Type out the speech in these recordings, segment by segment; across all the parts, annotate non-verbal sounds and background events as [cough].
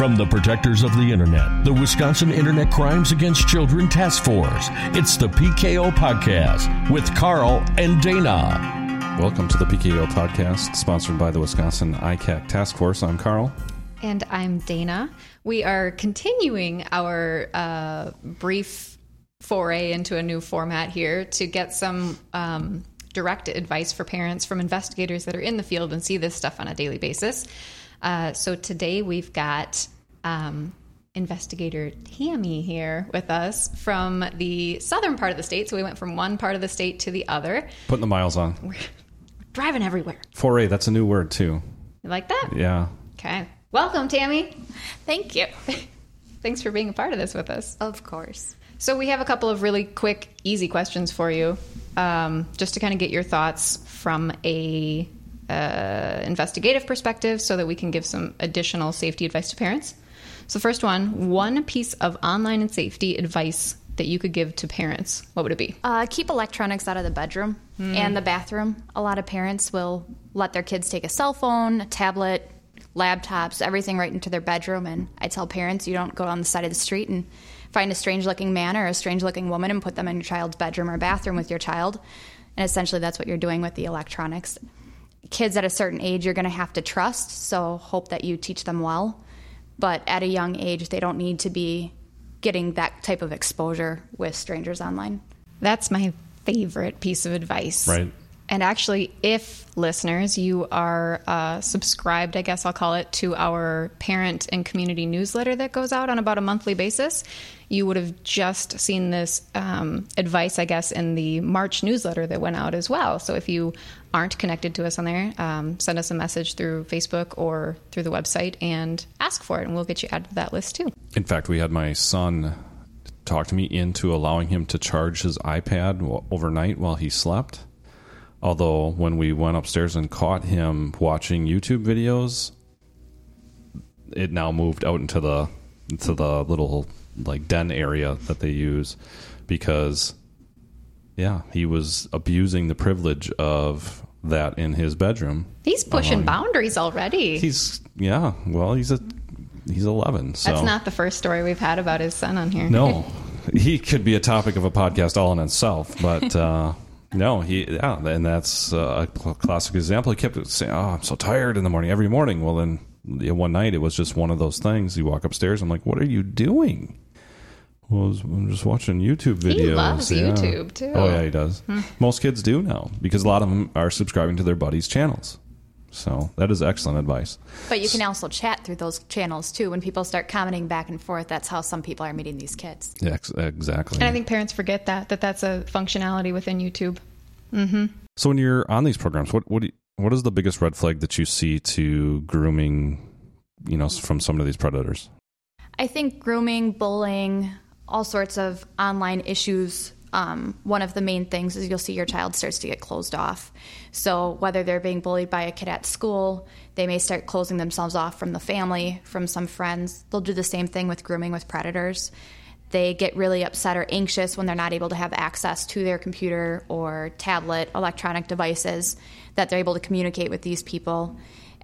From the protectors of the Internet, the Wisconsin Internet Crimes Against Children Task Force, it's the PKO Podcast with Carl and Dana. Welcome to the PKO Podcast, sponsored by the Wisconsin ICAC Task Force. I'm Carl. And I'm Dana. We are continuing our uh, brief foray into a new format here to get some um, direct advice for parents from investigators that are in the field and see this stuff on a daily basis. Uh, so today we've got um, investigator Tammy here with us from the southern part of the state. So we went from one part of the state to the other. Putting the miles on. We're driving everywhere. Foray, that's a new word too. You like that? Yeah. Okay. Welcome, Tammy. Thank you. [laughs] Thanks for being a part of this with us. Of course. So we have a couple of really quick, easy questions for you, um, just to kind of get your thoughts from a uh, investigative perspective, so that we can give some additional safety advice to parents. So first one, one piece of online and safety advice that you could give to parents. What would it be? Uh, keep electronics out of the bedroom and the bathroom. A lot of parents will let their kids take a cell phone, a tablet, laptops, everything right into their bedroom. And I tell parents, you don't go on the side of the street and find a strange looking man or a strange looking woman and put them in your child's bedroom or bathroom with your child. And essentially, that's what you're doing with the electronics. Kids at a certain age, you're going to have to trust, so hope that you teach them well. But at a young age, they don't need to be getting that type of exposure with strangers online. That's my favorite piece of advice. Right. And actually, if listeners, you are uh, subscribed, I guess I'll call it, to our parent and community newsletter that goes out on about a monthly basis, you would have just seen this um, advice, I guess, in the March newsletter that went out as well. So if you aren't connected to us on there, um, send us a message through Facebook or through the website and ask for it, and we'll get you added to that list too. In fact, we had my son talk to me into allowing him to charge his iPad overnight while he slept. Although, when we went upstairs and caught him watching YouTube videos, it now moved out into the into the little like den area that they use because yeah, he was abusing the privilege of that in his bedroom. He's pushing Um, boundaries already. He's yeah, well, he's a he's 11, so That's not the first story we've had about his son on here. no. He could be a topic of a podcast all in itself, but [laughs] uh no, he yeah, and that's uh, a classic example. He kept saying, "Oh, I'm so tired in the morning every morning." Well, then one night it was just one of those things. You walk upstairs, I'm like, "What are you doing?" Well, I'm just watching YouTube videos. He loves yeah. YouTube, too. Oh yeah, he does. Most kids do now because a lot of them are subscribing to their buddies' channels. So that is excellent advice. But you can also chat through those channels too. When people start commenting back and forth, that's how some people are meeting these kids. Yeah, ex- exactly. And I think parents forget that that that's a functionality within YouTube. Mm-hmm. So when you're on these programs, what what do you, what is the biggest red flag that you see to grooming? You know, from some of these predators. I think grooming, bullying, all sorts of online issues. Um, one of the main things is you'll see your child starts to get closed off. So whether they're being bullied by a kid at school, they may start closing themselves off from the family, from some friends. They'll do the same thing with grooming with predators. They get really upset or anxious when they're not able to have access to their computer or tablet, electronic devices, that they're able to communicate with these people.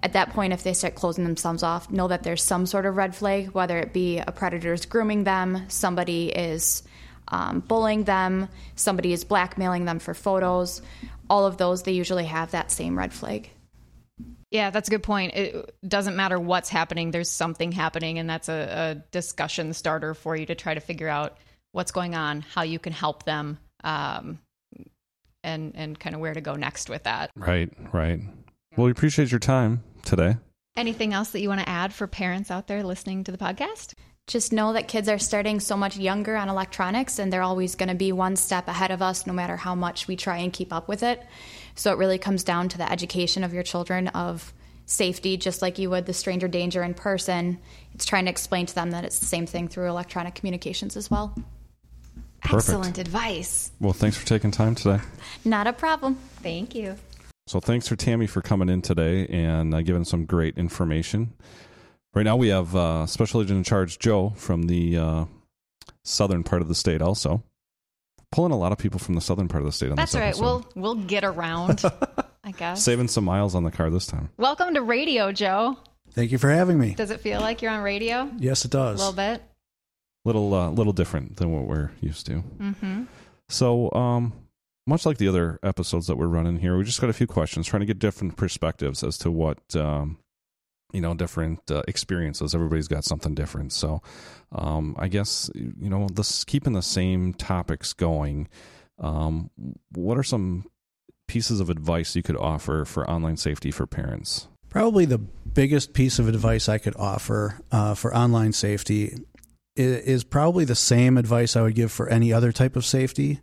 At that point, if they start closing themselves off, know that there's some sort of red flag, whether it be a predator is grooming them, somebody is um, bullying them, somebody is blackmailing them for photos. All of those, they usually have that same red flag. Yeah, that's a good point. It doesn't matter what's happening, there's something happening, and that's a, a discussion starter for you to try to figure out what's going on, how you can help them, um, and and kind of where to go next with that. Right, right. Well, we appreciate your time today. Anything else that you want to add for parents out there listening to the podcast? Just know that kids are starting so much younger on electronics, and they're always going to be one step ahead of us no matter how much we try and keep up with it. So it really comes down to the education of your children of safety, just like you would the stranger danger in person. It's trying to explain to them that it's the same thing through electronic communications as well. Perfect. Excellent advice. Well, thanks for taking time today. Not a problem. Thank you. So thanks for Tammy for coming in today and uh, giving some great information. Right now we have uh, Special Agent in Charge Joe from the uh, southern part of the state also. Pulling a lot of people from the southern part of the state on That's this all right. episode. We'll we'll get around. [laughs] I guess. Saving some miles on the car this time. Welcome to radio, Joe. Thank you for having me. Does it feel like you're on radio? Yes, it does. A little bit. Little uh, little different than what we're used to. Mm-hmm. So, um, much like the other episodes that we're running here, we just got a few questions trying to get different perspectives as to what um, you know, different uh, experiences. Everybody's got something different. So, um, I guess you know, this keeping the same topics going. Um, what are some pieces of advice you could offer for online safety for parents? Probably the biggest piece of advice I could offer uh, for online safety is, is probably the same advice I would give for any other type of safety.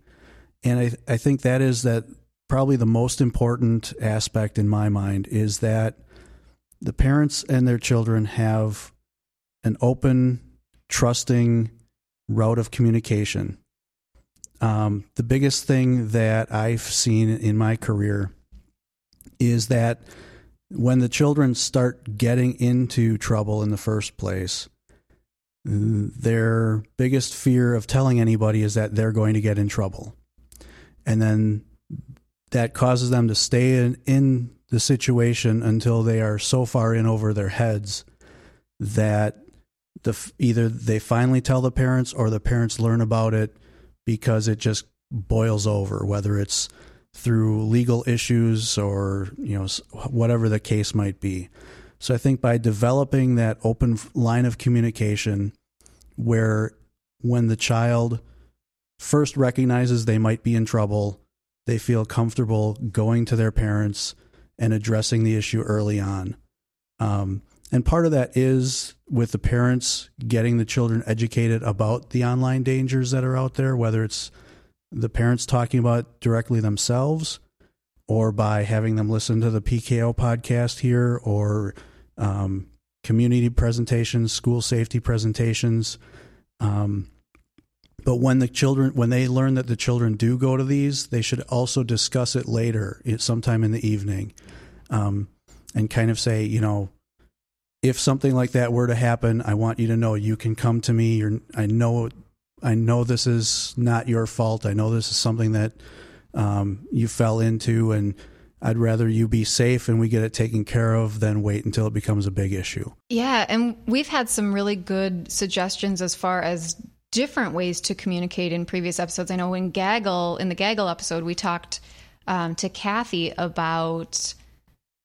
And I, I think that is that probably the most important aspect in my mind is that the parents and their children have an open, trusting route of communication. Um, the biggest thing that I've seen in my career is that when the children start getting into trouble in the first place, their biggest fear of telling anybody is that they're going to get in trouble. And then that causes them to stay in, in the situation until they are so far in over their heads that the either they finally tell the parents or the parents learn about it because it just boils over whether it's through legal issues or you know whatever the case might be. So i think by developing that open line of communication where when the child first recognizes they might be in trouble they feel comfortable going to their parents and addressing the issue early on um, and part of that is with the parents getting the children educated about the online dangers that are out there, whether it's the parents talking about directly themselves or by having them listen to the PKO podcast here or um, community presentations, school safety presentations. Um, but when the children, when they learn that the children do go to these, they should also discuss it later, sometime in the evening, um, and kind of say, you know, if something like that were to happen, I want you to know you can come to me. You're, I know, I know this is not your fault. I know this is something that um, you fell into, and I'd rather you be safe and we get it taken care of than wait until it becomes a big issue. Yeah, and we've had some really good suggestions as far as different ways to communicate in previous episodes. I know in Gaggle, in the Gaggle episode, we talked um, to Kathy about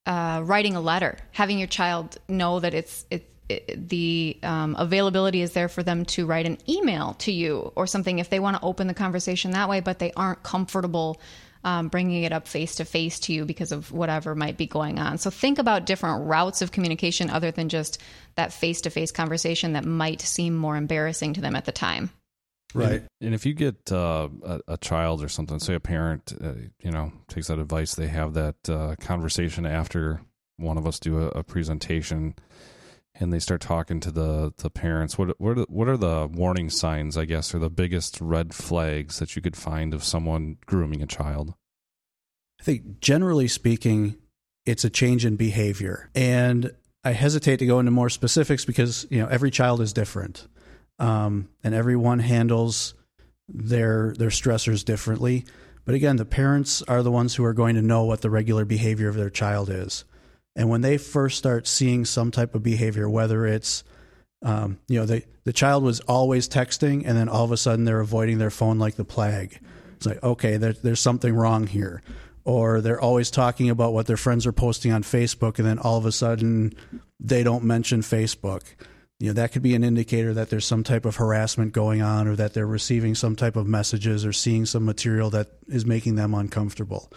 uh, writing a letter, having your child know that it's it, it, the um, availability is there for them to write an email to you or something if they want to open the conversation that way, but they aren't comfortable um, bringing it up face to face to you because of whatever might be going on. So think about different routes of communication other than just that face to face conversation that might seem more embarrassing to them at the time. Right. And, and if you get uh, a, a, child or something, say a parent, uh, you know, takes that advice, they have that uh, conversation after one of us do a, a, presentation, and they start talking to the the parents. What what are, what are the warning signs? I guess, or the biggest red flags that you could find of someone grooming a child? I think generally speaking, it's a change in behavior, and I hesitate to go into more specifics because you know every child is different um, and everyone handles their their stressors differently. But again, the parents are the ones who are going to know what the regular behavior of their child is. And when they first start seeing some type of behavior, whether it's um, you know the the child was always texting, and then all of a sudden they're avoiding their phone like the plague. It's like okay, there, there's something wrong here. Or they're always talking about what their friends are posting on Facebook, and then all of a sudden they don't mention Facebook you know that could be an indicator that there's some type of harassment going on or that they're receiving some type of messages or seeing some material that is making them uncomfortable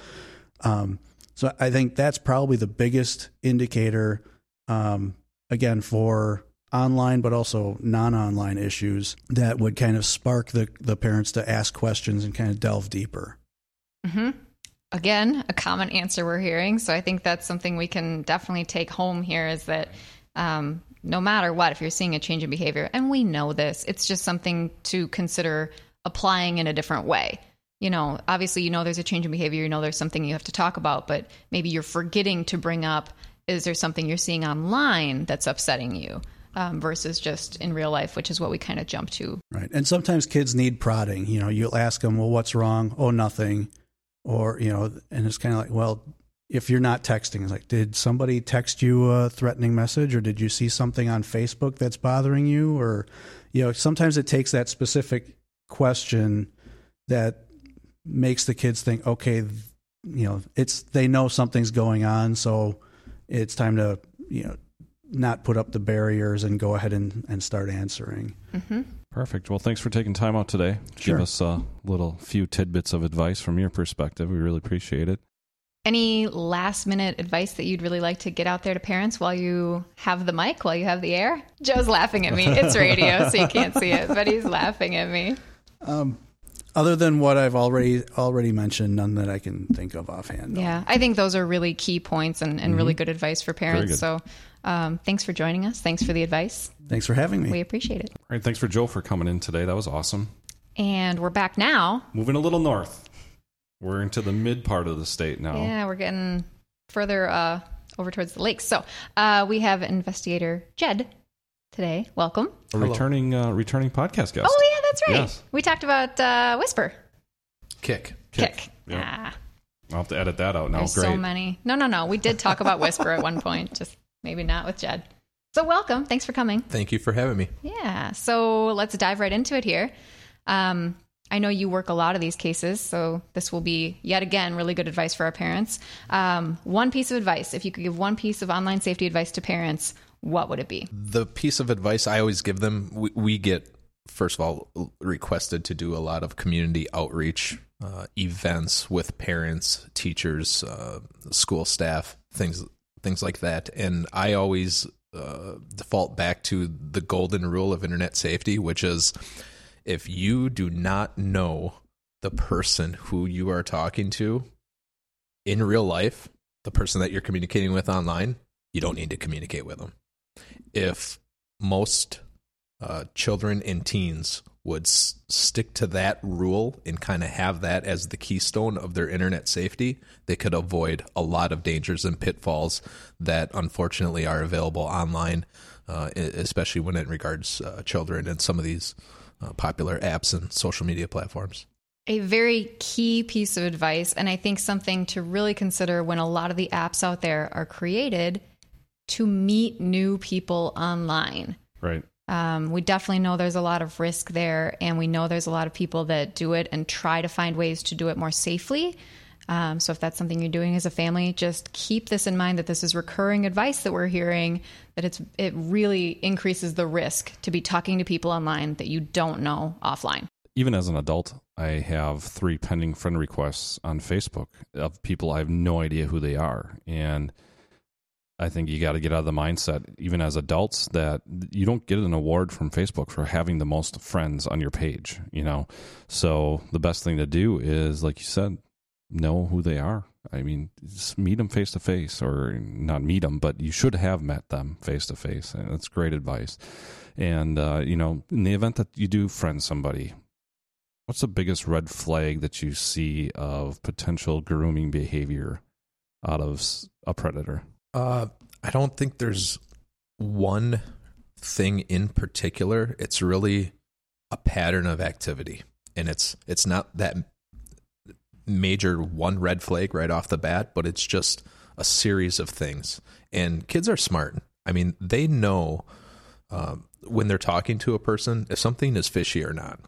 um, so i think that's probably the biggest indicator um, again for online but also non-online issues that would kind of spark the, the parents to ask questions and kind of delve deeper mm-hmm. again a common answer we're hearing so i think that's something we can definitely take home here is that um, no matter what, if you're seeing a change in behavior, and we know this, it's just something to consider applying in a different way. You know, obviously, you know there's a change in behavior, you know there's something you have to talk about, but maybe you're forgetting to bring up is there something you're seeing online that's upsetting you? Um, versus just in real life, which is what we kind of jump to. Right. And sometimes kids need prodding. You know, you'll ask them, well, what's wrong? Oh, nothing. Or, you know, and it's kind of like, well, if you're not texting, like, did somebody text you a threatening message or did you see something on Facebook that's bothering you? Or, you know, sometimes it takes that specific question that makes the kids think, okay, you know, it's, they know something's going on. So it's time to, you know, not put up the barriers and go ahead and, and start answering. Mm-hmm. Perfect. Well, thanks for taking time out today. Sure. Give us a little few tidbits of advice from your perspective. We really appreciate it. Any last minute advice that you'd really like to get out there to parents while you have the mic, while you have the air? Joe's laughing at me. It's radio, so you can't see it, but he's laughing at me. Um, Other than what I've already already mentioned, none that I can think of offhand. Yeah, I think those are really key points and, and really good advice for parents. So um, thanks for joining us. Thanks for the advice. Thanks for having me. We appreciate it. All right. Thanks for Joe for coming in today. That was awesome. And we're back now. Moving a little north. We're into the mid part of the state now. Yeah, we're getting further uh, over towards the lakes. So uh, we have investigator Jed today. Welcome. A returning uh, returning podcast guest. Oh, yeah, that's right. Yes. We talked about uh, Whisper. Kik. Kik. Yeah. Ah, I'll have to edit that out now. there's Great. so many. No, no, no. We did talk about Whisper at one point, just maybe not with Jed. So welcome. Thanks for coming. Thank you for having me. Yeah. So let's dive right into it here. Um, I know you work a lot of these cases, so this will be yet again really good advice for our parents. Um, one piece of advice, if you could give one piece of online safety advice to parents, what would it be? The piece of advice I always give them, we, we get first of all requested to do a lot of community outreach uh, events with parents, teachers, uh, school staff, things things like that. And I always uh, default back to the golden rule of internet safety, which is if you do not know the person who you are talking to in real life, the person that you're communicating with online, you don't need to communicate with them. If most uh, children and teens would s- stick to that rule and kind of have that as the keystone of their internet safety, they could avoid a lot of dangers and pitfalls that unfortunately are available online, uh, especially when it regards uh, children and some of these uh, popular apps and social media platforms. A very key piece of advice, and I think something to really consider when a lot of the apps out there are created to meet new people online. Right. Um, we definitely know there's a lot of risk there, and we know there's a lot of people that do it and try to find ways to do it more safely. Um, so, if that's something you're doing as a family, just keep this in mind that this is recurring advice that we're hearing. That it's it really increases the risk to be talking to people online that you don't know offline. Even as an adult, I have three pending friend requests on Facebook of people I have no idea who they are. And I think you got to get out of the mindset, even as adults, that you don't get an award from Facebook for having the most friends on your page, you know? So the best thing to do is, like you said, know who they are. I mean, meet them face to face, or not meet them, but you should have met them face to face. That's great advice. And, uh, you know, in the event that you do friend somebody, what's the biggest red flag that you see of potential grooming behavior out of a predator? Uh, I don't think there's one thing in particular. It's really a pattern of activity, and it's it's not that major one red flag right off the bat, but it's just a series of things. And kids are smart. I mean, they know um, when they're talking to a person if something is fishy or not.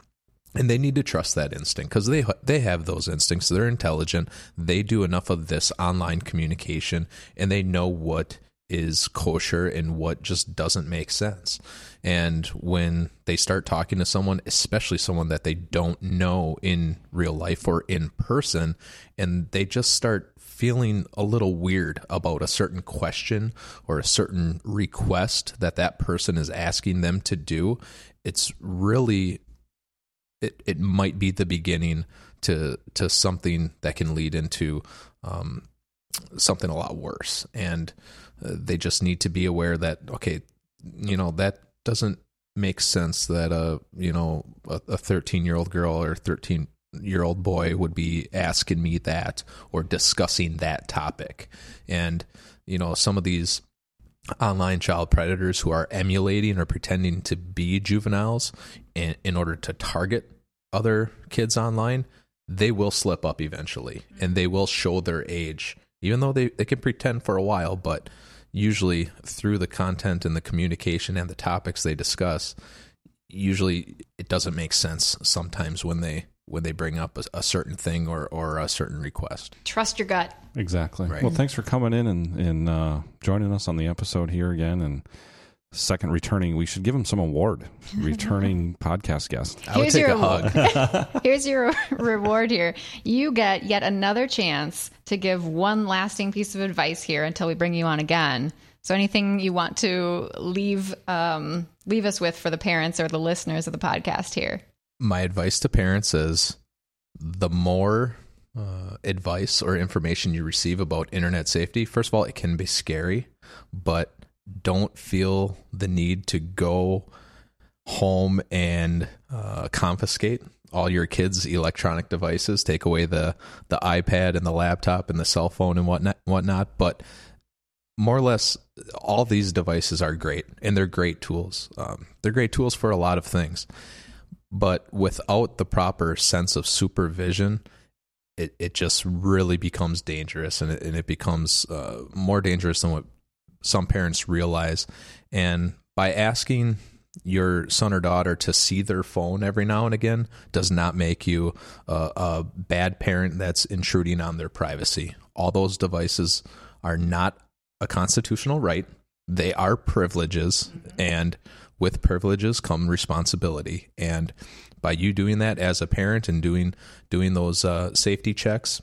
And they need to trust that instinct because they they have those instincts. They're intelligent. They do enough of this online communication, and they know what is kosher and what just doesn't make sense. And when they start talking to someone, especially someone that they don't know in real life or in person, and they just start feeling a little weird about a certain question or a certain request that that person is asking them to do, it's really it, it might be the beginning to to something that can lead into um, something a lot worse. And uh, they just need to be aware that okay, you know that doesn't make sense that a you know a 13 year old girl or 13 year old boy would be asking me that or discussing that topic. And you know some of these online child predators who are emulating or pretending to be juveniles in, in order to target other kids online, they will slip up eventually and they will show their age, even though they, they can pretend for a while, but usually through the content and the communication and the topics they discuss, usually it doesn't make sense sometimes when they when they bring up a, a certain thing or, or a certain request. Trust your gut. Exactly. Right. Well, thanks for coming in and, and uh, joining us on the episode here again. And second returning, we should give him some award. [laughs] Returning podcast guest. I would Here's take your a hug. [laughs] [laughs] Here's your reward here. You get yet another chance to give one lasting piece of advice here until we bring you on again. So, anything you want to leave um, leave us with for the parents or the listeners of the podcast here? My advice to parents is the more uh, advice or information you receive about internet safety, first of all, it can be scary, but don't feel the need to go home and uh, confiscate all your kids' electronic devices, take away the the iPad and the laptop and the cell phone and whatnot, whatnot. But more or less, all these devices are great and they're great tools. Um, they're great tools for a lot of things, but without the proper sense of supervision, it, it just really becomes dangerous and it, and it becomes uh, more dangerous than what some parents realize. And by asking your son or daughter to see their phone every now and again does not make you a, a bad parent that's intruding on their privacy. All those devices are not a constitutional right. They are privileges, and with privileges come responsibility. And by you doing that as a parent and doing doing those uh, safety checks,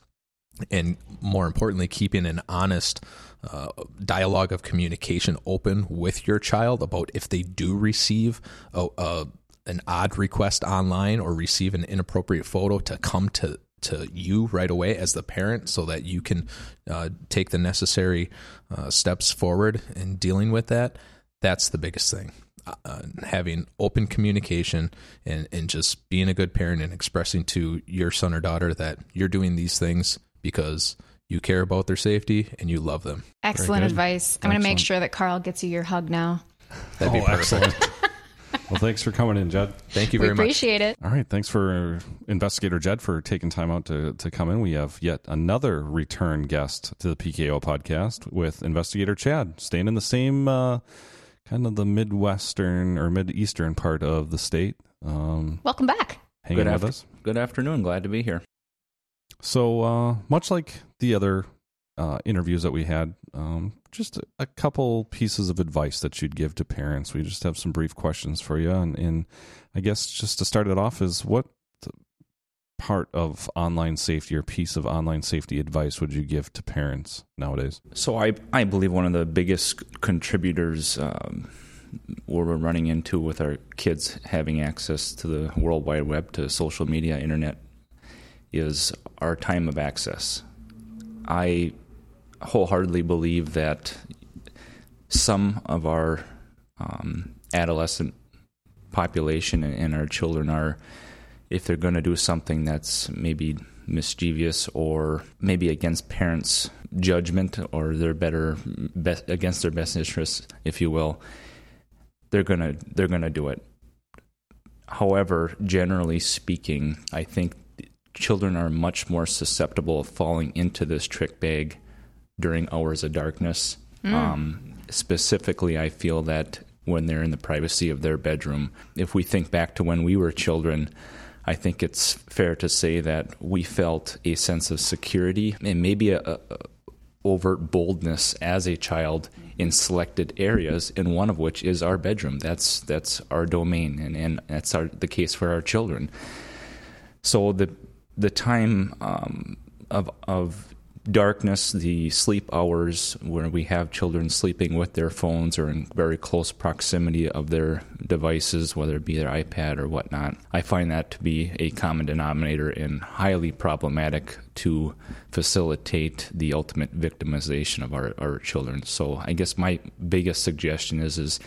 and more importantly, keeping an honest uh, dialogue of communication open with your child about if they do receive a, a, an odd request online or receive an inappropriate photo to come to to you right away as the parent so that you can uh, take the necessary uh, steps forward in dealing with that that's the biggest thing. Uh, having open communication and, and just being a good parent and expressing to your son or daughter that you're doing these things because you care about their safety and you love them. Excellent advice. I'm going to make sure that Carl gets you your hug now. That'd be Oh, perfect. [laughs] well, thanks for coming in, Jed. Thank you We very much. appreciate it. All right. Thanks for Investigator Jed for taking time out to, to come in. We have yet another return guest to the PKO podcast with Investigator Chad, staying in the same uh, kind of the Midwestern or Mid-Eastern part of the state. Um, Welcome back. hanging Good with after- us. Good afternoon. Glad to be here. So, uh, much like the other uh, interviews that we had, um, just a, a couple pieces of advice that you'd give to parents. We just have some brief questions for you, and, and I guess just to start it off is what part of online safety or piece of online safety advice would you give to parents nowadays? So I I believe one of the biggest contributors um, where we're running into with our kids having access to the World Wide Web, to social media, internet, is our time of access. I wholeheartedly believe that some of our um, adolescent population and, our children are, if they're going to do something that's maybe mischievous or maybe against parents' judgment or their better best, against their best interests, if you will, they're gonna they're gonna do it. However, generally speaking, I think children are much more susceptible of falling into this trick bag during hours of darkness. Um, specifically, I feel that when they're in the privacy of their bedroom. If we think back to when we were children, I think it's fair to say that we felt a sense of security and maybe a, a a overt boldness as a child in selected areas, and one of which is our bedroom. That's that's our domain, and, and that's our, the case for our children. So the the time um, of of darkness, the sleep hours where we have children sleeping with their phones or in very close proximity of their devices, whether it be their iPad or whatnot, I find that to be a common denominator and highly problematic to facilitate the ultimate victimization of our, our children. So I guess my biggest suggestion is is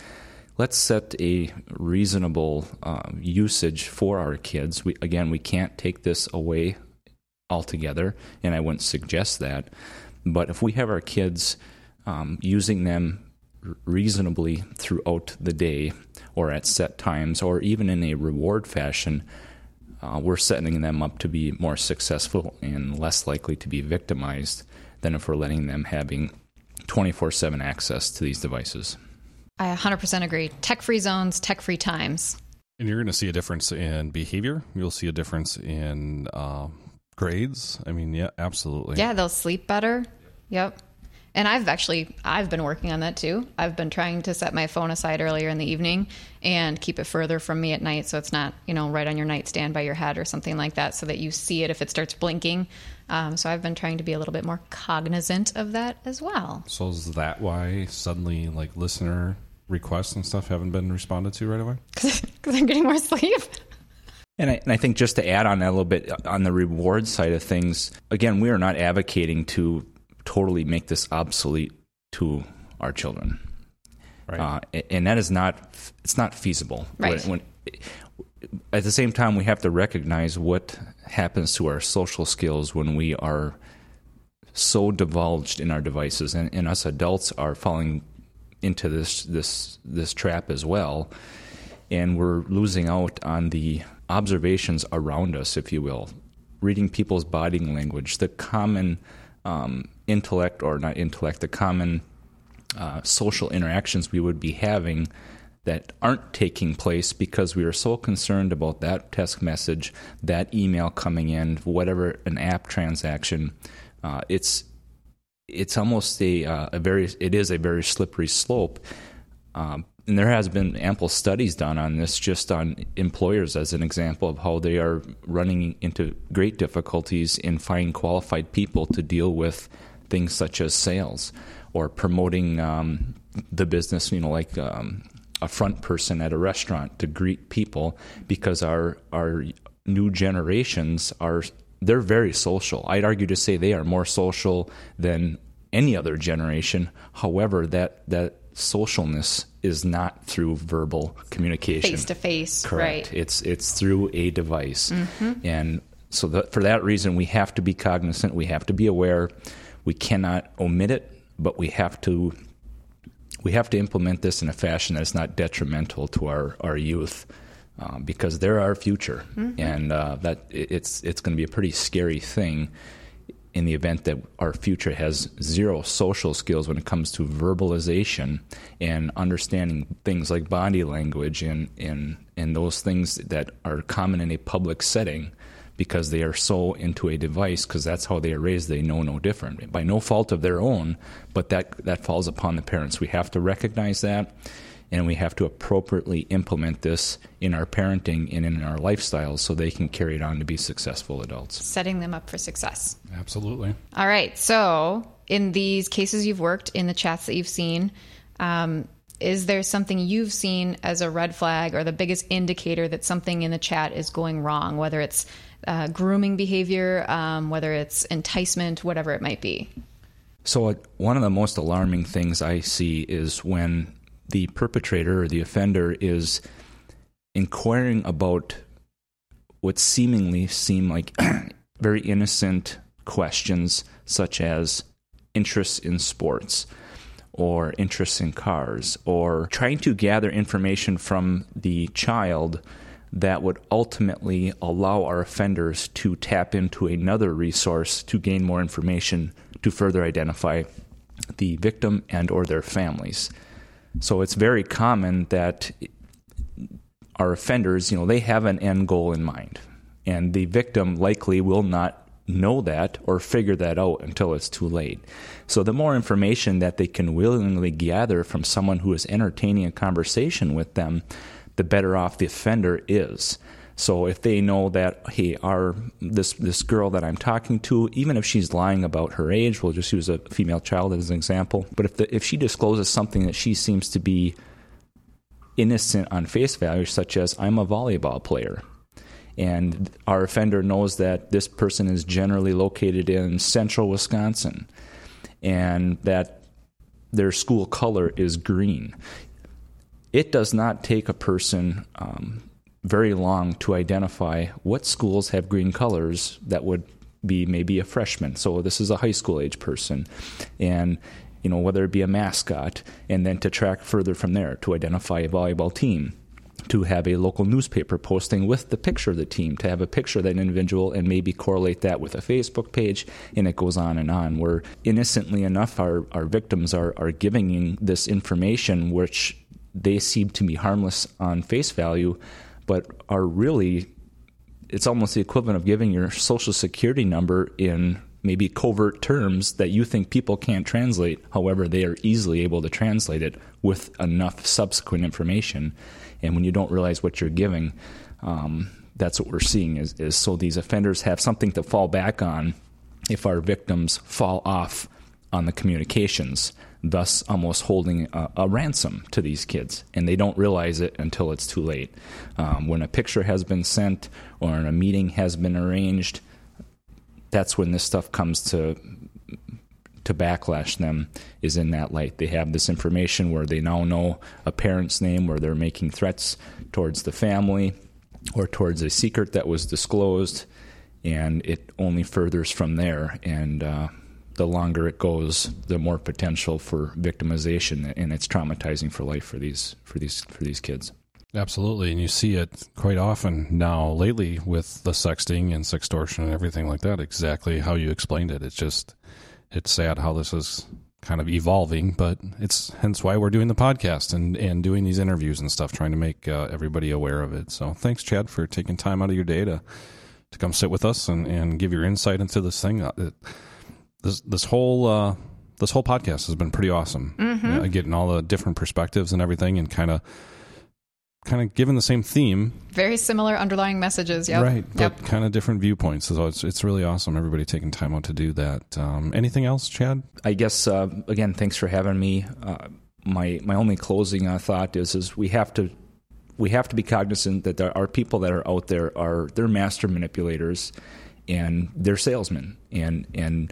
let's set a reasonable um, usage for our kids. We, again, we can't take this away altogether, and I wouldn't suggest that. But if we have our kids um, using them reasonably throughout the day or at set times or even in a reward fashion, uh, we're setting them up to be more successful and less likely to be victimized than if we're letting them having 24 7 access to these devices. I 100% agree. Tech free zones, tech free times. And you're going to see a difference in behavior. You'll see a difference in uh, grades. I mean, yeah, absolutely. Yeah, they'll sleep better. Yep. And I've actually I've been working on that too. I've been trying to set my phone aside earlier in the evening and keep it further from me at night so it's not, you know, right on your nightstand by your head or something like that so that you see it if it starts blinking. Um, so I've been trying to be a little bit more cognizant of that as well. So is that why suddenly like listener requests and stuff haven't been responded to right away? [laughs] Because I'm getting more sleep. And I, and I think just to add on that a little bit uh, on the reward side of things, again, we are not advocating to totally make this obsolete to our children. Right. Uh, and that is not it's not feasible. Right. When, at the same time, we have to recognize what happens to our social skills when we are so divulged in our devices, and, and us adults are falling into this this this trap as well, and we're losing out on the observations around us, if you will, reading people's body language, the common um, intellect or not intellect, the common uh, social interactions we would be having that aren't taking place because we are so concerned about that text message, that email coming in, whatever an app transaction. Uh, it's it's almost a uh, a very it is a very slippery slope. Um, and there has been ample studies done on this, just on employers as an example of how they are running into great difficulties in finding qualified people to deal with things such as sales or promoting um, the business. You know, like um, a front person at a restaurant to greet people, because our our new generations are they're very social. I'd argue to say they are more social than any other generation. However, that that socialness is not through verbal communication Face to face. correct Right. it's it's through a device mm-hmm. and so that, for that reason we have to be cognizant we have to be aware we cannot omit it but we have to we have to implement this in a fashion that's not detrimental to our our youth uh, because they're our future. And uh, that it's it's going to be a pretty scary thing in the event that our future has zero social skills when it comes to verbalization and understanding things like body language and, and, and those things that are common in a public setting because they are so into a device because that's how they are raised. They know no different. By no fault of their own but that that falls upon the parents. We have to recognize that and we have to appropriately implement this in our parenting and in our lifestyles so they can carry it on to be successful adults Setting them up for success. Absolutely. All right. So, in these cases you've worked, in the chats that you've seen, um, is there something you've seen as a red flag or the biggest indicator that something in the chat is going wrong, whether it's uh, grooming behavior, um, whether it's enticement, whatever it might be? So, uh, one of the most alarming things I see is when the perpetrator or the offender is inquiring about what seemingly seem like [clears throat] very innocent questions, such as interests in sports or interests in cars, or trying to gather information from the child that would ultimately allow our offenders to tap into another resource to gain more information to further identify the victim and or their families. So it's very common that our offenders, you know, they have an end goal in mind. And the victim likely will not know that or figure that out until it's too late. So the more information that they can willingly gather from someone who is entertaining a conversation with them, the better off the offender is. So if they know that hey, our this this girl that I'm talking to, even if she's lying about her age, we'll just use a female child as an example. But if the, if she discloses something that she seems to be innocent on face value, such as I'm a volleyball player, and our offender knows that this person is generally located in central Wisconsin, and that their school color is green. It does not take a person um, very long to identify what schools have green colors that would be maybe a freshman. So this is a high school age person, and you know whether it be a mascot, and then to track further from there to identify a volleyball team. to have a local newspaper posting with the picture of the team, to have a picture of that individual and maybe correlate that with a Facebook page, and it goes on and on. Where innocently enough, our, our victims are, are giving this information, which they seem to be harmless on face value, but are really, it's almost the equivalent of giving your social security number in maybe covert terms that you think people can't translate. However, they are easily able to translate it with enough subsequent information. And when you don't realize what you're giving, um, that's what we're seeing is, is so these offenders have something to fall back on if our victims fall off on the communications, thus almost holding a, a ransom to these kids. And they don't realize it until it's too late. Um, when a picture has been sent or a meeting has been arranged, that's when this stuff comes to to backlash them is in that light. They have this information where they now know a parent's name, where they're making threats towards the family or towards a secret that was disclosed, and it only furthers from there. And uh, the longer it goes, the more potential for victimization, and it's traumatizing for life for these for these for these kids. Absolutely, and you see it quite often now lately with the sexting and sextortion and everything like that. Exactly how you explained it. It's just it's sad how this is kind of evolving, but it's hence why we're doing the podcast and and doing these interviews and stuff, trying to make uh, everybody aware of it. So thanks, Chad, for taking time out of your day to to come sit with us and and give your insight into this thing. Uh, it, this this whole uh, this whole podcast has been pretty awesome. Mm-hmm. You know, getting all the different perspectives and everything, and kind of kind of given the same theme, Very similar underlying messages. Yeah, right? But Yep. kind of different viewpoints. So it's it's really awesome. Everybody taking time out to do that. Um, anything else, Chad? I guess uh, again, thanks for having me. Uh, my my only closing uh, thought is is we have to we have to be cognizant that there are people that are out there are they're master manipulators and they're salesmen and and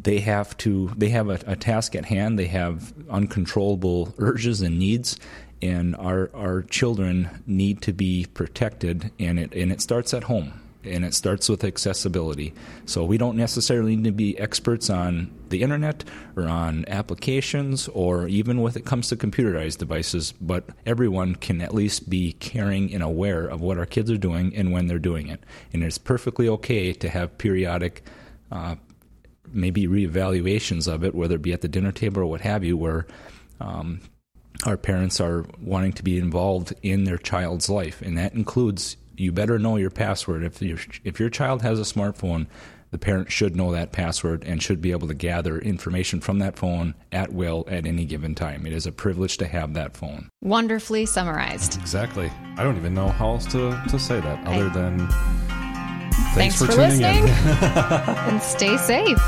they have to they have a, a task at hand. They have uncontrollable urges and needs. And our, our children need to be protected, and it and it starts at home and it starts with accessibility. So we don't necessarily need to be experts on the internet or on applications or even when it comes to computerized devices, but everyone can at least be caring and aware of what our kids are doing and when they're doing it. And it's perfectly okay to have periodic uh, maybe reevaluations of it, whether it be at the dinner table or what have you, where um, our parents are wanting to be involved in their child's life, and that includes you better know your password. If your if your child has a smartphone, the parent should know that password and should be able to gather information from that phone at will at any given time. It is a privilege to have that phone. Wonderfully summarized. Exactly. I don't even know how else to, to say that other I- than Thanks, for, tuning listening in. [laughs] and stay safe.